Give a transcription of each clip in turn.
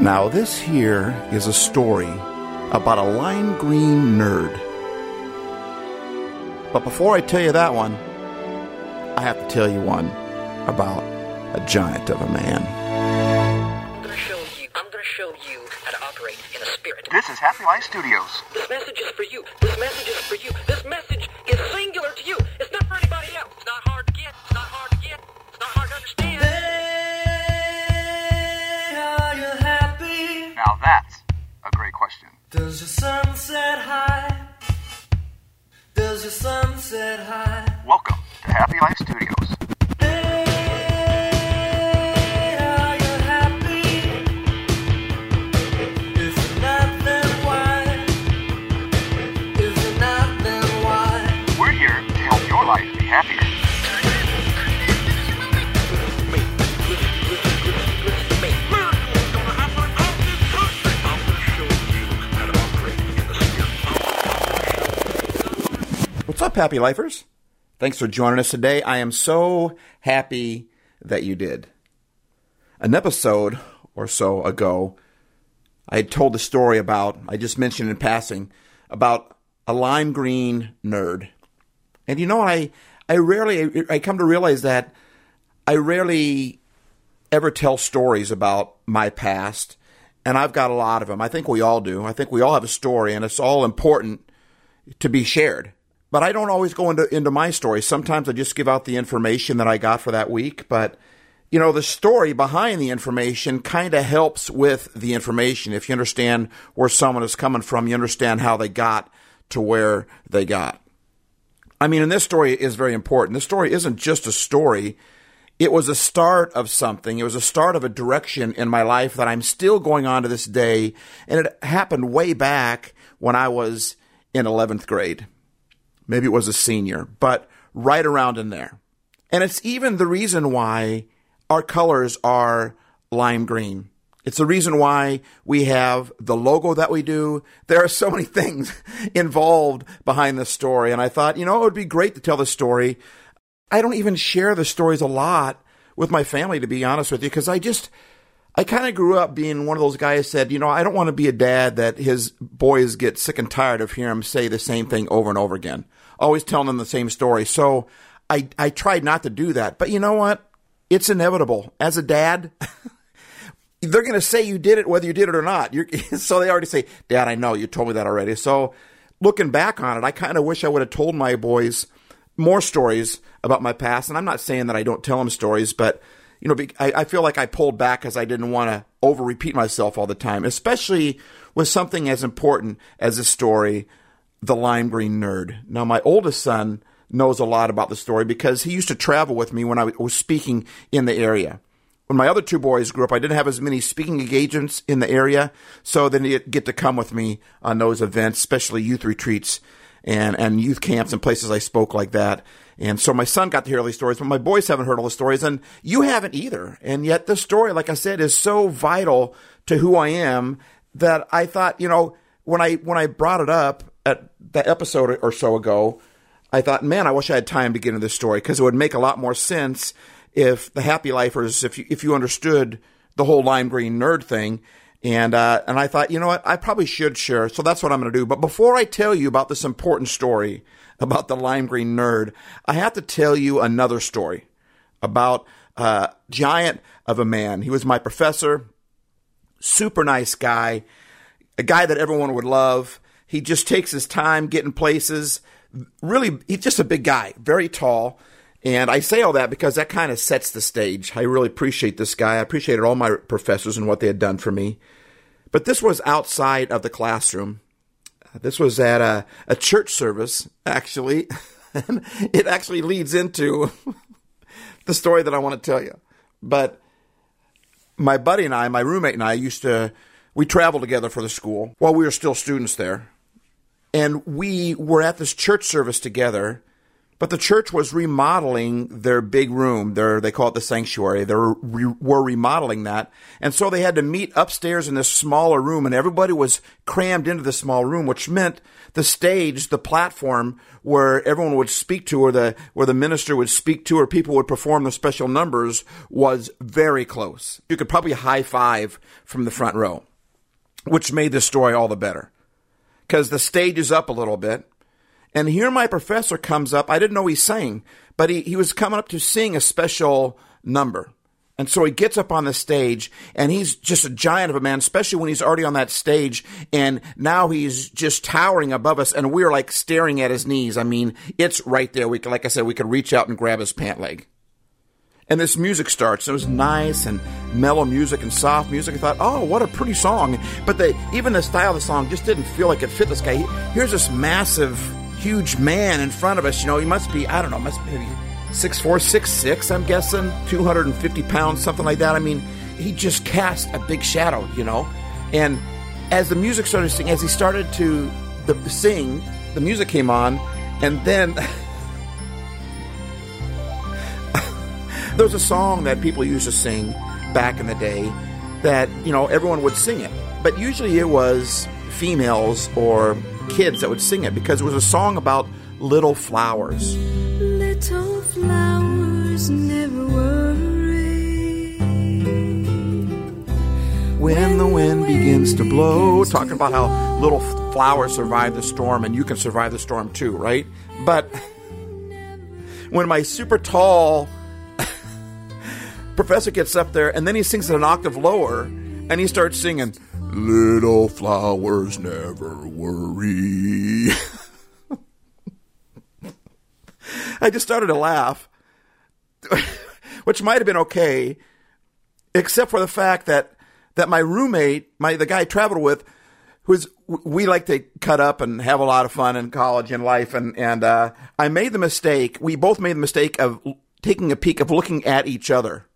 Now, this here is a story about a lime green nerd. But before I tell you that one, I have to tell you one about a giant of a man. I'm gonna show you. I'm gonna show you how to operate in a spirit. This is Happy Life Studios. This message is for you. This message is for you. This message Does your sunset high? Does your sunset high? Welcome to Happy Life Studios. Happy lifers? Thanks for joining us today. I am so happy that you did. An episode or so ago, I had told the story about, I just mentioned in passing, about a lime green nerd. And you know, I, I rarely, I come to realize that I rarely ever tell stories about my past, and I've got a lot of them. I think we all do. I think we all have a story, and it's all important to be shared. But I don't always go into into my story. Sometimes I just give out the information that I got for that week, but you know, the story behind the information kind of helps with the information. If you understand where someone is coming from, you understand how they got to where they got. I mean, and this story is very important. This story isn't just a story. It was a start of something. It was a start of a direction in my life that I'm still going on to this day. And it happened way back when I was in 11th grade. Maybe it was a senior, but right around in there. And it's even the reason why our colors are lime green. It's the reason why we have the logo that we do. There are so many things involved behind this story. And I thought, you know, it would be great to tell the story. I don't even share the stories a lot with my family, to be honest with you, because I just, I kind of grew up being one of those guys who said, you know, I don't want to be a dad that his boys get sick and tired of hearing him say the same thing over and over again, always telling them the same story. So I, I tried not to do that. But you know what? It's inevitable. As a dad, they're going to say you did it whether you did it or not. You're, so they already say, Dad, I know you told me that already. So looking back on it, I kind of wish I would have told my boys more stories about my past. And I'm not saying that I don't tell them stories, but you know, I, I feel like I pulled back because I didn't want to over repeat myself all the time, especially with something as important as a story, the lime green nerd. Now, my oldest son knows a lot about the story because he used to travel with me when I was speaking in the area. When my other two boys grew up, I didn't have as many speaking engagements in the area, so they didn't get to come with me on those events, especially youth retreats and, and youth camps and places I spoke like that. And so my son got to hear all these stories, but my boys haven't heard all the stories, and you haven't either. And yet this story, like I said, is so vital to who I am that I thought, you know, when I when I brought it up at that episode or so ago, I thought, man, I wish I had time to get into this story because it would make a lot more sense if the Happy Lifers, if you if you understood the whole lime green nerd thing. And uh, and I thought, you know what, I probably should share. So that's what I'm going to do. But before I tell you about this important story about the lime green nerd, I have to tell you another story about a giant of a man. He was my professor, super nice guy, a guy that everyone would love. He just takes his time getting places. Really, he's just a big guy, very tall. And I say all that because that kind of sets the stage. I really appreciate this guy. I appreciated all my professors and what they had done for me. But this was outside of the classroom. Uh, this was at a, a church service, actually. and it actually leads into the story that I want to tell you. But my buddy and I, my roommate and I, used to, we traveled together for the school while we were still students there. And we were at this church service together But the church was remodeling their big room. Their, they call it the sanctuary. They were, re, were remodeling that. And so they had to meet upstairs in this smaller room and everybody was crammed into the small room, which meant the stage, the platform where everyone would speak to or the, where the minister would speak to or people would perform the special numbers was very close. You could probably high five from the front row, which made this story all the better. Cause the stage is up a little bit and here my professor comes up. I didn't know he sang, but he, he was coming up to sing a special number. And so he gets up on the stage and he's just a giant of a man, especially when he's already on that stage. And now he's just towering above us and we're like staring at his knees. I mean, it's right there. We could, like I said, we could reach out and grab his pant leg. And this music starts. It was nice and mellow music and soft music. I thought, oh, what a pretty song. But the, even the style of the song just didn't feel like it fit this guy. Here's this massive huge man in front of us. You know, he must be, I don't know, must be maybe six four, six six. I'm guessing, 250 pounds, something like that. I mean, he just cast a big shadow, you know. And as the music started to sing, as he started to the, sing, the music came on, and then there was a song that people used to sing back in the day that you know everyone would sing it, but usually it was females or kids that would sing it because it was a song about little flowers. Little flowers never worry. When the wind begins to blow, talking about how little flowers survive the storm and you can survive the storm too, right? But when my super tall professor gets up there and then he sings it an octave lower and he starts singing, Little flowers never worry. I just started to laugh, which might have been okay, except for the fact that that my roommate, my the guy I traveled with, was we like to cut up and have a lot of fun in college and life, and and uh, I made the mistake. We both made the mistake of taking a peek of looking at each other.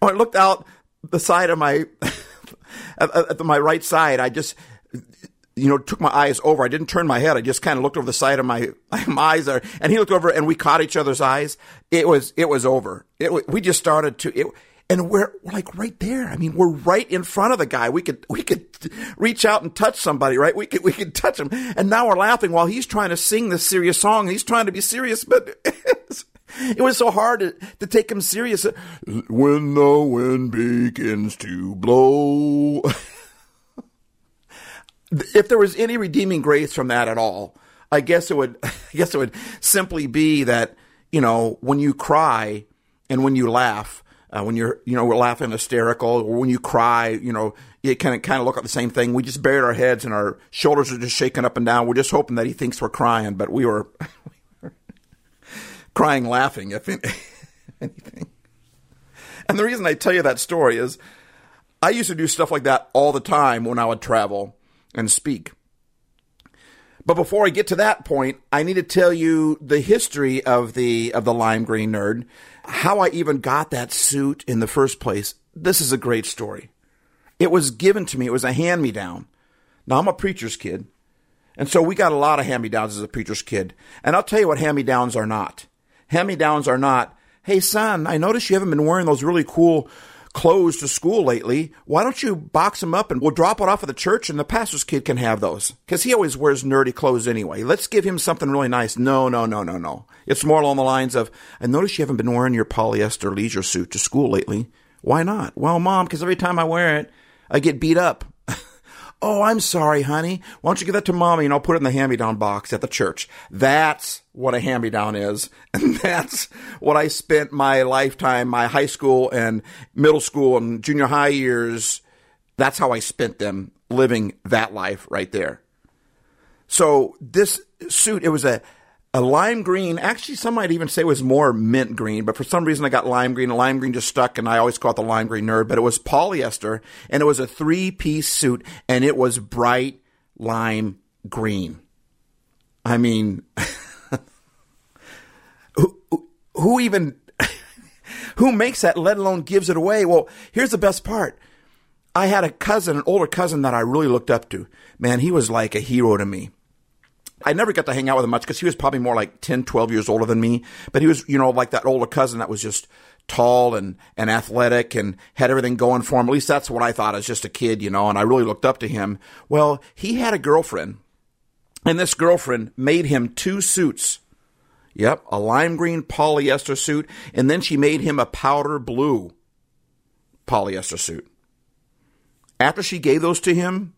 When I looked out the side of my at, at my right side, I just you know, took my eyes over. I didn't turn my head. I just kind of looked over the side of my, my eyes there, and he looked over, and we caught each other's eyes. It was it was over. It we just started to it, and we're, we're like right there. I mean, we're right in front of the guy. We could we could reach out and touch somebody, right? We could we could touch him, and now we're laughing while he's trying to sing this serious song. He's trying to be serious, but. It was so hard to, to take him serious. When the wind begins to blow. if there was any redeeming grace from that at all, I guess it would, I guess it would simply be that, you know, when you cry and when you laugh, uh, when you're, you know, we're laughing hysterical or when you cry, you know, it kind of, kind of look like the same thing. We just buried our heads and our shoulders are just shaking up and down. We're just hoping that he thinks we're crying, but we were, crying, laughing, if anything. And the reason I tell you that story is I used to do stuff like that all the time when I would travel and speak. But before I get to that point, I need to tell you the history of the of the lime green nerd, how I even got that suit in the first place. This is a great story. It was given to me. It was a hand me down. Now I'm a preacher's kid, and so we got a lot of hand me downs as a preacher's kid. And I'll tell you what hand me downs are not. Hand me downs are not, hey son, I notice you haven't been wearing those really cool clothes to school lately. Why don't you box them up and we'll drop it off at the church and the pastor's kid can have those? Because he always wears nerdy clothes anyway. Let's give him something really nice. No, no, no, no, no. It's more along the lines of, I notice you haven't been wearing your polyester leisure suit to school lately. Why not? Well, mom, because every time I wear it, I get beat up. Oh, I'm sorry, honey. Why don't you give that to mommy and I'll put it in the hand-me-down box at the church. That's what a hand-me-down is. And that's what I spent my lifetime, my high school and middle school and junior high years. That's how I spent them living that life right there. So this suit, it was a, a lime green. Actually, some might even say was more mint green, but for some reason I got lime green. Lime green just stuck, and I always call it the lime green nerd. But it was polyester, and it was a three piece suit, and it was bright lime green. I mean, who, who even who makes that? Let alone gives it away. Well, here's the best part. I had a cousin, an older cousin that I really looked up to. Man, he was like a hero to me I never got to hang out with him much because he was probably more like 10, 12 years older than me. But he was, you know, like that older cousin that was just tall and, and athletic and had everything going for him. At least that's what I thought as just a kid, you know, and I really looked up to him. Well, he had a girlfriend and this girlfriend made him two suits. Yep, a lime green polyester suit, and then she made him a powder blue polyester suit. After she gave those to him,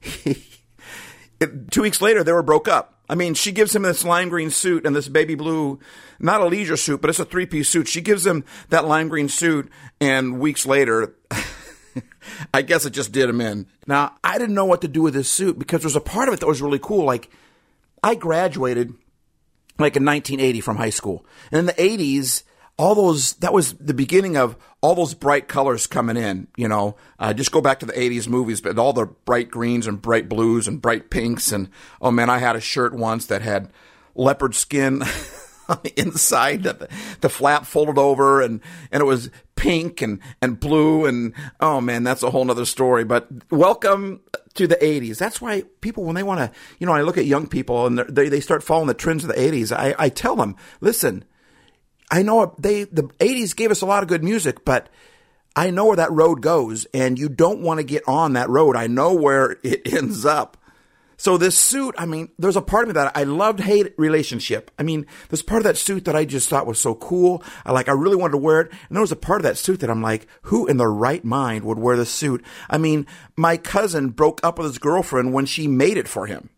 he, it, two weeks later, they were broke up. I mean, she gives him this lime green suit and this baby blue, not a leisure suit, but it's a three piece suit. She gives him that lime green suit, and weeks later, I guess it just did him in. Now, I didn't know what to do with this suit because there was a part of it that was really cool. Like, I graduated like in 1980 from high school. And in the 80s, all those, that was the beginning of all those bright colors coming in, you know. Uh, just go back to the 80s movies, but all the bright greens and bright blues and bright pinks. And oh man, I had a shirt once that had leopard skin on the inside, the, the flap folded over, and, and it was pink and, and blue. And oh man, that's a whole nother story. But welcome to the 80s. That's why people, when they want to, you know, I look at young people and they, they start following the trends of the 80s, I, I tell them, listen, I know they the 80s gave us a lot of good music, but I know where that road goes and you don't want to get on that road. I know where it ends up. So this suit, I mean, there's a part of me that I loved hate relationship. I mean, there's part of that suit that I just thought was so cool. I like, I really wanted to wear it. And there was a part of that suit that I'm like, who in their right mind would wear this suit? I mean, my cousin broke up with his girlfriend when she made it for him.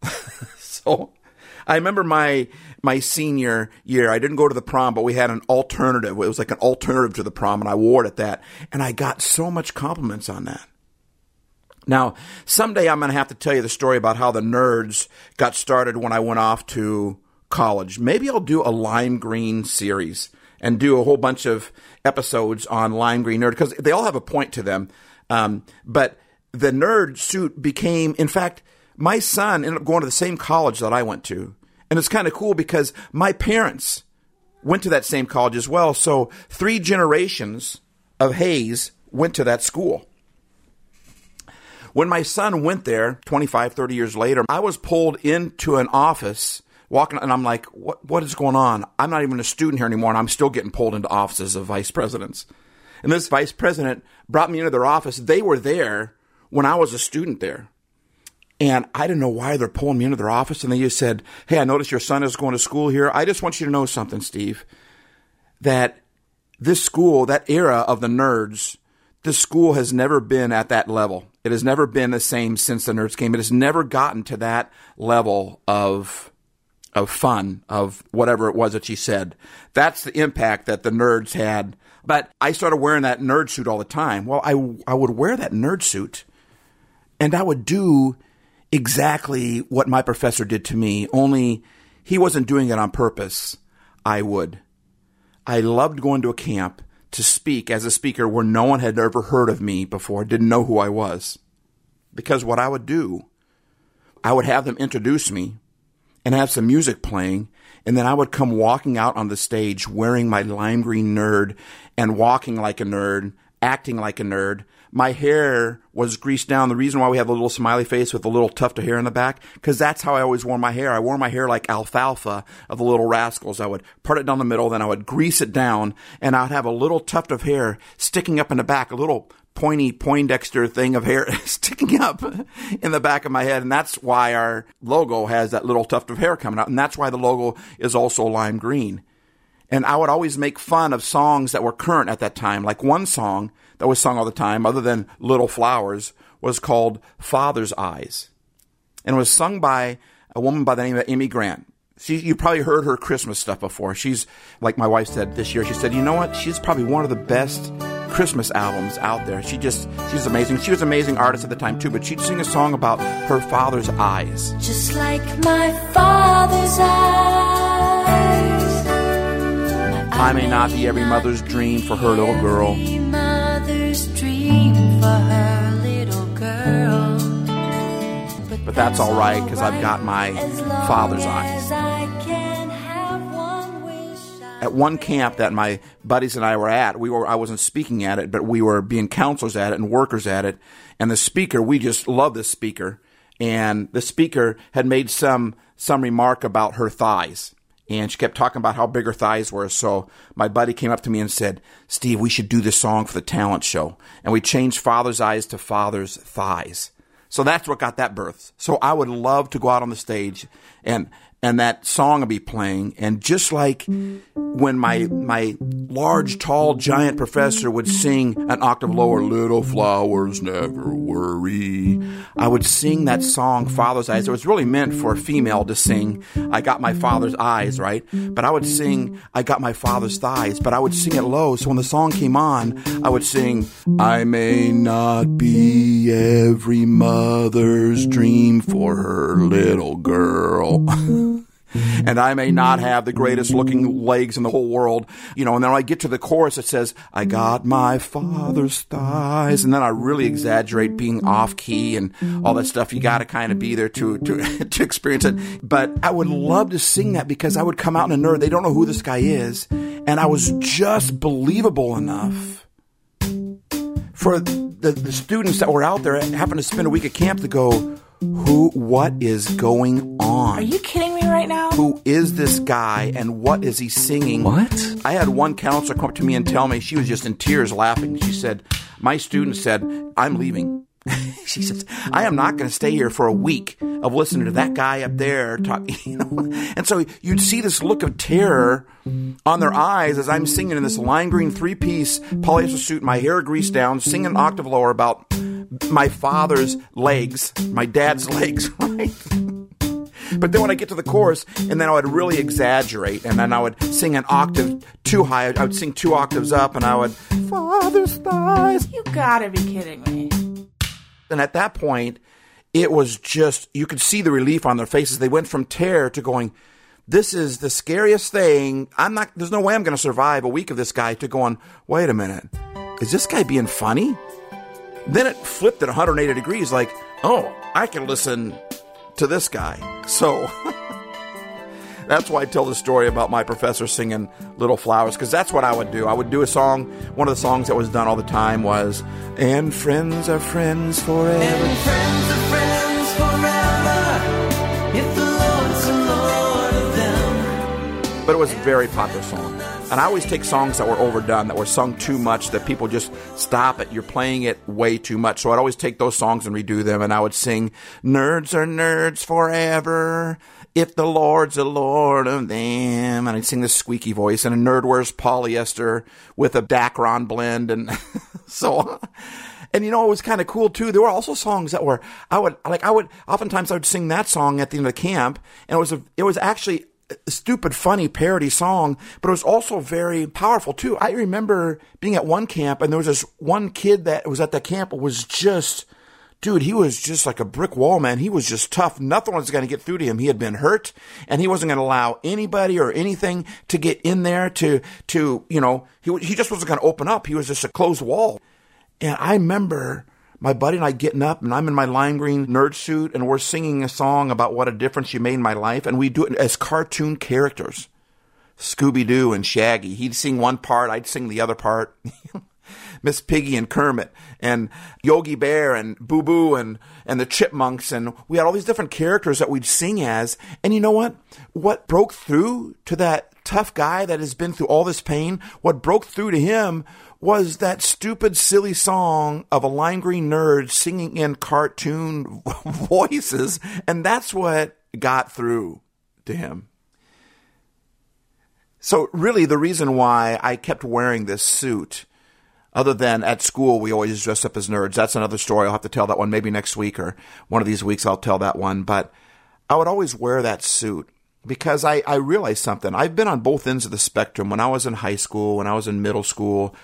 so I remember my my senior year. I didn't go to the prom, but we had an alternative. It was like an alternative to the prom, and I wore it at that. And I got so much compliments on that. Now, someday I'm going to have to tell you the story about how the nerds got started when I went off to college. Maybe I'll do a lime green series and do a whole bunch of episodes on lime green nerd because they all have a point to them. Um, but the nerd suit became, in fact, my son ended up going to the same college that I went to. And it's kind of cool because my parents went to that same college as well. So three generations of Hayes went to that school. When my son went there 25, 30 years later, I was pulled into an office walking and I'm like, what, what is going on? I'm not even a student here anymore and I'm still getting pulled into offices of vice presidents. And this vice president brought me into their office. They were there when I was a student there. And I didn't know why they're pulling me into their office. And they just said, Hey, I noticed your son is going to school here. I just want you to know something, Steve, that this school, that era of the nerds, this school has never been at that level. It has never been the same since the nerds came. It has never gotten to that level of of fun, of whatever it was that she said. That's the impact that the nerds had. But I started wearing that nerd suit all the time. Well, I, I would wear that nerd suit and I would do exactly what my professor did to me, only he wasn't doing it on purpose. I would. I loved going to a camp to speak as a speaker where no one had ever heard of me before, didn't know who I was. Because what I would do, I would have them introduce me and have some music playing, and then I would come walking out on the stage wearing my lime green nerd and walking like a nerd, acting like a nerd. My hair was greased down. The reason why we have a little smiley face with a little tuft of hair in the back, because that's how I always wore my hair. I wore my hair like alfalfa of the little rascals. I would part it down the middle, then I would grease it down, and I'd have a little tuft of hair sticking up in the back, a little pointy Poindexter thing of hair sticking up in the back of my head. And that's why our logo has that little tuft of hair coming out. And that's why the logo is also lime green. And I would always make fun of songs that were current at that time. Like one song that was sung all the time, other than Little Flowers, was called Father's Eyes. And it was sung by a woman by the name of Amy Grant. She, you probably heard her Christmas stuff before. She's, like my wife said this year, she said, you know what? She's probably one of the best Christmas albums out there. She just, she's amazing. She was an amazing artist at the time too, but she'd sing a song about her father's eyes. Just like my father's eyes. I may not be every mother's dream for her little girl. Be mother's dream for her little girl. But that's all right because I've got my father's eyes. I can have one wish I At one camp that my buddies and I were at, we were I wasn't speaking at it, but we were being counselors at it and workers at it. And the speaker, we just love this speaker. and the speaker had made some some remark about her thighs. And she kept talking about how big her thighs were. So my buddy came up to me and said, Steve, we should do this song for the talent show. And we changed father's eyes to father's thighs. So that's what got that birth. So I would love to go out on the stage and and that song would be playing. And just like when my my large tall giant professor would sing an octave lower little flowers never worry i would sing that song father's eyes. It was really meant for a female to sing i got my father's eyes right? But i would sing i got my father's thighs but i would sing it low. So when the song came on i would sing i may not be every mother's dream for her little girl and I may not have the greatest looking legs in the whole world, you know, and then I get to the chorus, it says, I got my father's thighs. And then I really exaggerate being off key and all that stuff. You got to kind of be there to, to, to experience it. But I would love to sing that because I would come out in a nerd. They don't know who this guy is. And I was just believable enough for the, the students that were out there having to spend a week at camp to go, who, what is going on? Are you kidding me right now? who is this guy and what is he singing? What? I had one counselor come up to me and tell me she was just in tears laughing. She said, My student said, I'm leaving. she says, I am not going to stay here for a week of listening to that guy up there talking. you know. And so you'd see this look of terror on their eyes as I'm singing in this lime green three piece polyester suit, my hair greased down, singing an octave lower about my father's legs, my dad's legs, right? But then when I get to the chorus, and then I would really exaggerate, and then I would sing an octave too high. I would sing two octaves up, and I would, Father's thighs. You gotta be kidding me. And at that point, it was just, you could see the relief on their faces. They went from terror to going, this is the scariest thing. I'm not, there's no way I'm going to survive a week of this guy to going, wait a minute, is this guy being funny? Then it flipped at 180 degrees, like, oh, I can listen to this guy. So that's why I tell the story about my professor singing Little Flowers, because that's what I would do. I would do a song. One of the songs that was done all the time was, And friends are friends forever. And friends are friends forever. If the Lord's the Lord of them. but it was a very popular song. And I always take songs that were overdone, that were sung too much, that people just stop it. You're playing it way too much. So I'd always take those songs and redo them, and I would sing, Nerds are nerds forever. If the Lord's the Lord of them. And I'd sing this squeaky voice, and a nerd wears polyester with a Dacron blend. And so. On. And you know, it was kind of cool too. There were also songs that were, I would, like, I would, oftentimes I would sing that song at the end of the camp, and it was a, it was actually a stupid, funny parody song, but it was also very powerful too. I remember being at one camp, and there was this one kid that was at the camp was just, dude, he was just like a brick wall, man. He was just tough. Nothing was going to get through to him. He had been hurt, and he wasn't going to allow anybody or anything to get in there to, to, you know, he, he just wasn't going to open up. He was just a closed wall. And I remember my buddy and I getting up, and I'm in my lime green nerd suit, and we're singing a song about what a difference you made in my life, and we do it as cartoon characters. Scooby Doo and Shaggy. He'd sing one part, I'd sing the other part. Miss Piggy and Kermit and Yogi Bear and Boo Boo and, and the Chipmunks and we had all these different characters that we'd sing as. And you know what? What broke through to that tough guy that has been through all this pain, what broke through to him was that stupid, silly song of a lime green nerd singing in cartoon voices. And that's what got through to him. So, really, the reason why I kept wearing this suit, other than at school, we always dress up as nerds. That's another story. I'll have to tell that one maybe next week or one of these weeks I'll tell that one. But I would always wear that suit because I, I realized something. I've been on both ends of the spectrum. When I was in high school, when I was in middle school,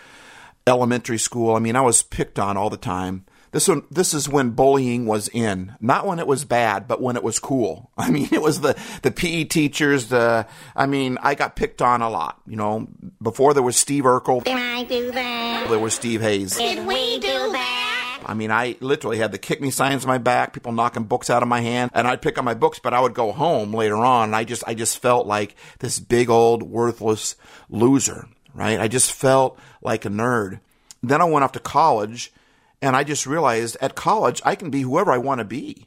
elementary school, I mean, I was picked on all the time. This one, this is when bullying was in, not when it was bad, but when it was cool. I mean, it was the the PE teachers. The, I mean, I got picked on a lot. You know, before there was Steve Urkel, Did I do that? there was Steve Hayes. Did we do that? I mean, I literally had the kick me signs on my back, people knocking books out of my hand, and I'd pick up my books, but I would go home later on, and I just, I just felt like this big old worthless loser, right? I just felt like a nerd. Then I went off to college, and I just realized at college I can be whoever I want to be.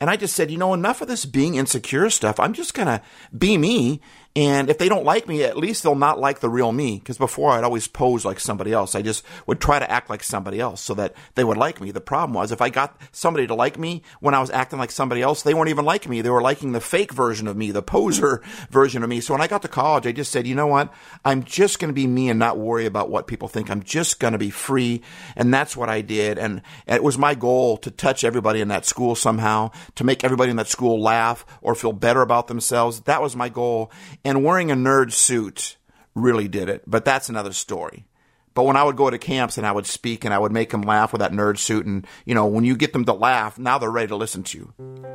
And I just said, you know, enough of this being insecure stuff. I'm just going to be me. And if they don't like me, at least they'll not like the real me. Because before I'd always pose like somebody else. I just would try to act like somebody else so that they would like me. The problem was if I got somebody to like me when I was acting like somebody else, they weren't even liking me. They were liking the fake version of me, the poser version of me. So when I got to college, I just said, you know what? I'm just going to be me and not worry about what people think. I'm just going to be free. And that's what I did. And it was my goal to touch everybody in that school somehow, to make everybody in that school laugh or feel better about themselves. That was my goal. And wearing a nerd suit really did it. But that's another story. But when I would go to camps and I would speak and I would make them laugh with that nerd suit, and you know, when you get them to laugh, now they're ready to listen to you.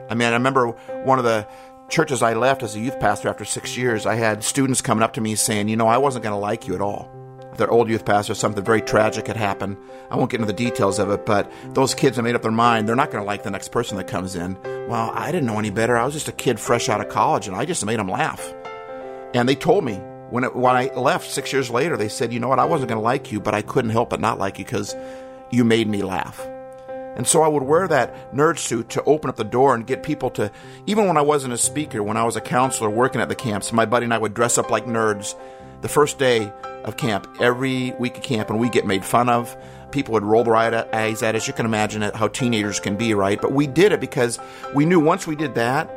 I mean, I remember one of the churches I left as a youth pastor after six years, I had students coming up to me saying, you know, I wasn't going to like you at all. Their old youth pastor, something very tragic had happened. I won't get into the details of it, but those kids have made up their mind. They're not going to like the next person that comes in. Well, I didn't know any better. I was just a kid fresh out of college, and I just made them laugh. And they told me when it, when I left six years later, they said, you know what, I wasn't going to like you, but I couldn't help but not like you because you made me laugh. And so I would wear that nerd suit to open up the door and get people to, even when I wasn't a speaker, when I was a counselor working at the camps, my buddy and I would dress up like nerds the first day of camp, every week of camp, and we get made fun of. People would roll their eyes at us. You can imagine it, how teenagers can be, right? But we did it because we knew once we did that,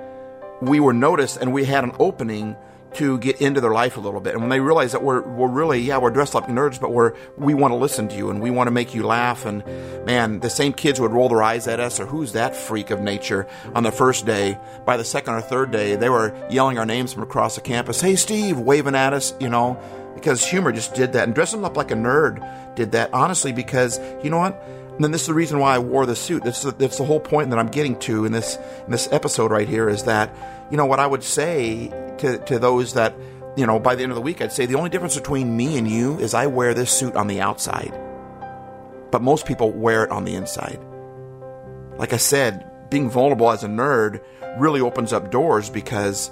we were noticed and we had an opening to get into their life a little bit. And when they realize that we're, we're really, yeah, we're dressed like nerds, but we're, we want to listen to you and we want to make you laugh. And man, the same kids would roll their eyes at us or who's that freak of nature on the first day. By the second or third day, they were yelling our names from across the campus. Hey, Steve, waving at us, you know, because humor just did that. And dressing up like a nerd did that, honestly, because you know what? And then this is the reason why I wore the suit. This is that's the whole point that I'm getting to in this in this episode right here is that you know what I would say to to those that you know by the end of the week I'd say the only difference between me and you is I wear this suit on the outside, but most people wear it on the inside. Like I said, being vulnerable as a nerd really opens up doors because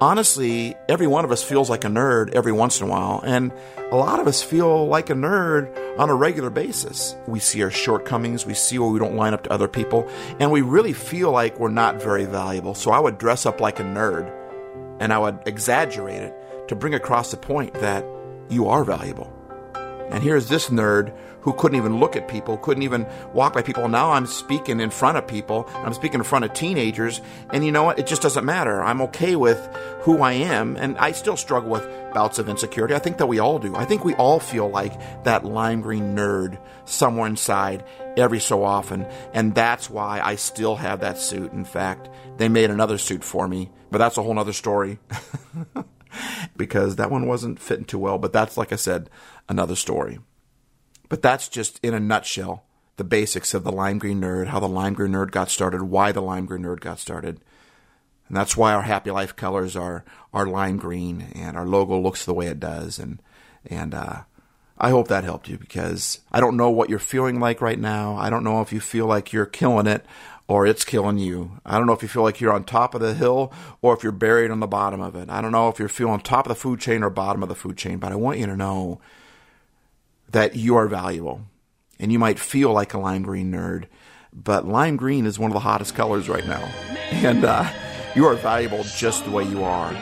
honestly, every one of us feels like a nerd every once in a while, and a lot of us feel like a nerd on a regular basis. We see our shortcomings, we see where we don't line up to other people, and we really feel like we're not very valuable. So I would dress up like a nerd, and I would exaggerate it to bring across the point that you are valuable. And here's this nerd who couldn't even look at people, couldn't even walk by people. Now I'm speaking in front of people. I'm speaking in front of teenagers. And you know what? It just doesn't matter. I'm okay with who I am. And I still struggle with bouts of insecurity. I think that we all do. I think we all feel like that lime green nerd somewhere inside every so often. And that's why I still have that suit. In fact, they made another suit for me, but that's a whole other story. because that one wasn't fitting too well. But that's, like I said, another story. But that's just in a nutshell the basics of the lime green nerd, how the lime green nerd got started, why the lime green nerd got started. And that's why our happy life colors are are lime green and our logo looks the way it does. And and uh, I hope that helped you because I don't know what you're feeling like right now. I don't know if you feel like you're killing it or it's killing you. I don't know if you feel like you're on top of the hill or if you're buried on the bottom of it. I don't know if you're feeling top of the food chain or bottom of the food chain, but I want you to know that you are valuable. And you might feel like a lime green nerd, but lime green is one of the hottest colors right now. And uh, you are valuable just the way you are.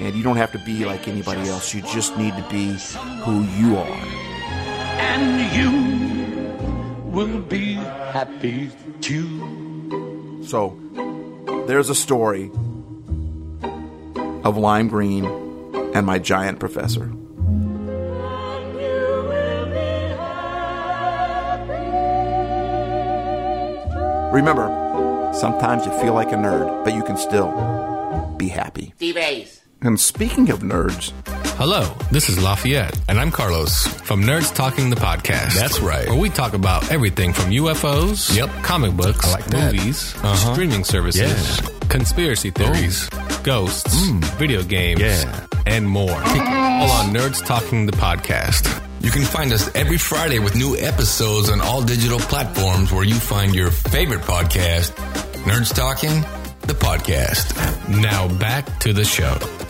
And you don't have to be like anybody else. You just need to be who you are. and you will be happy too. So there's a story of lime green and my giant professor. Remember, sometimes you feel like a nerd, but you can still be happy. Steve Hayes. And speaking of nerds, Hello, this is Lafayette. And I'm Carlos. from Nerds Talking the Podcast. That's right. Where we talk about everything from UFOs, Yep. comic books, I like movies, Uh-huh. streaming services, Yeah. conspiracy theories, ghosts, video games, Yeah. and more. All on Nerds Talking the Podcast. You can find us every Friday with new episodes on all digital platforms where you find your favorite podcast, Nerds Talking, the podcast. Now back to the show.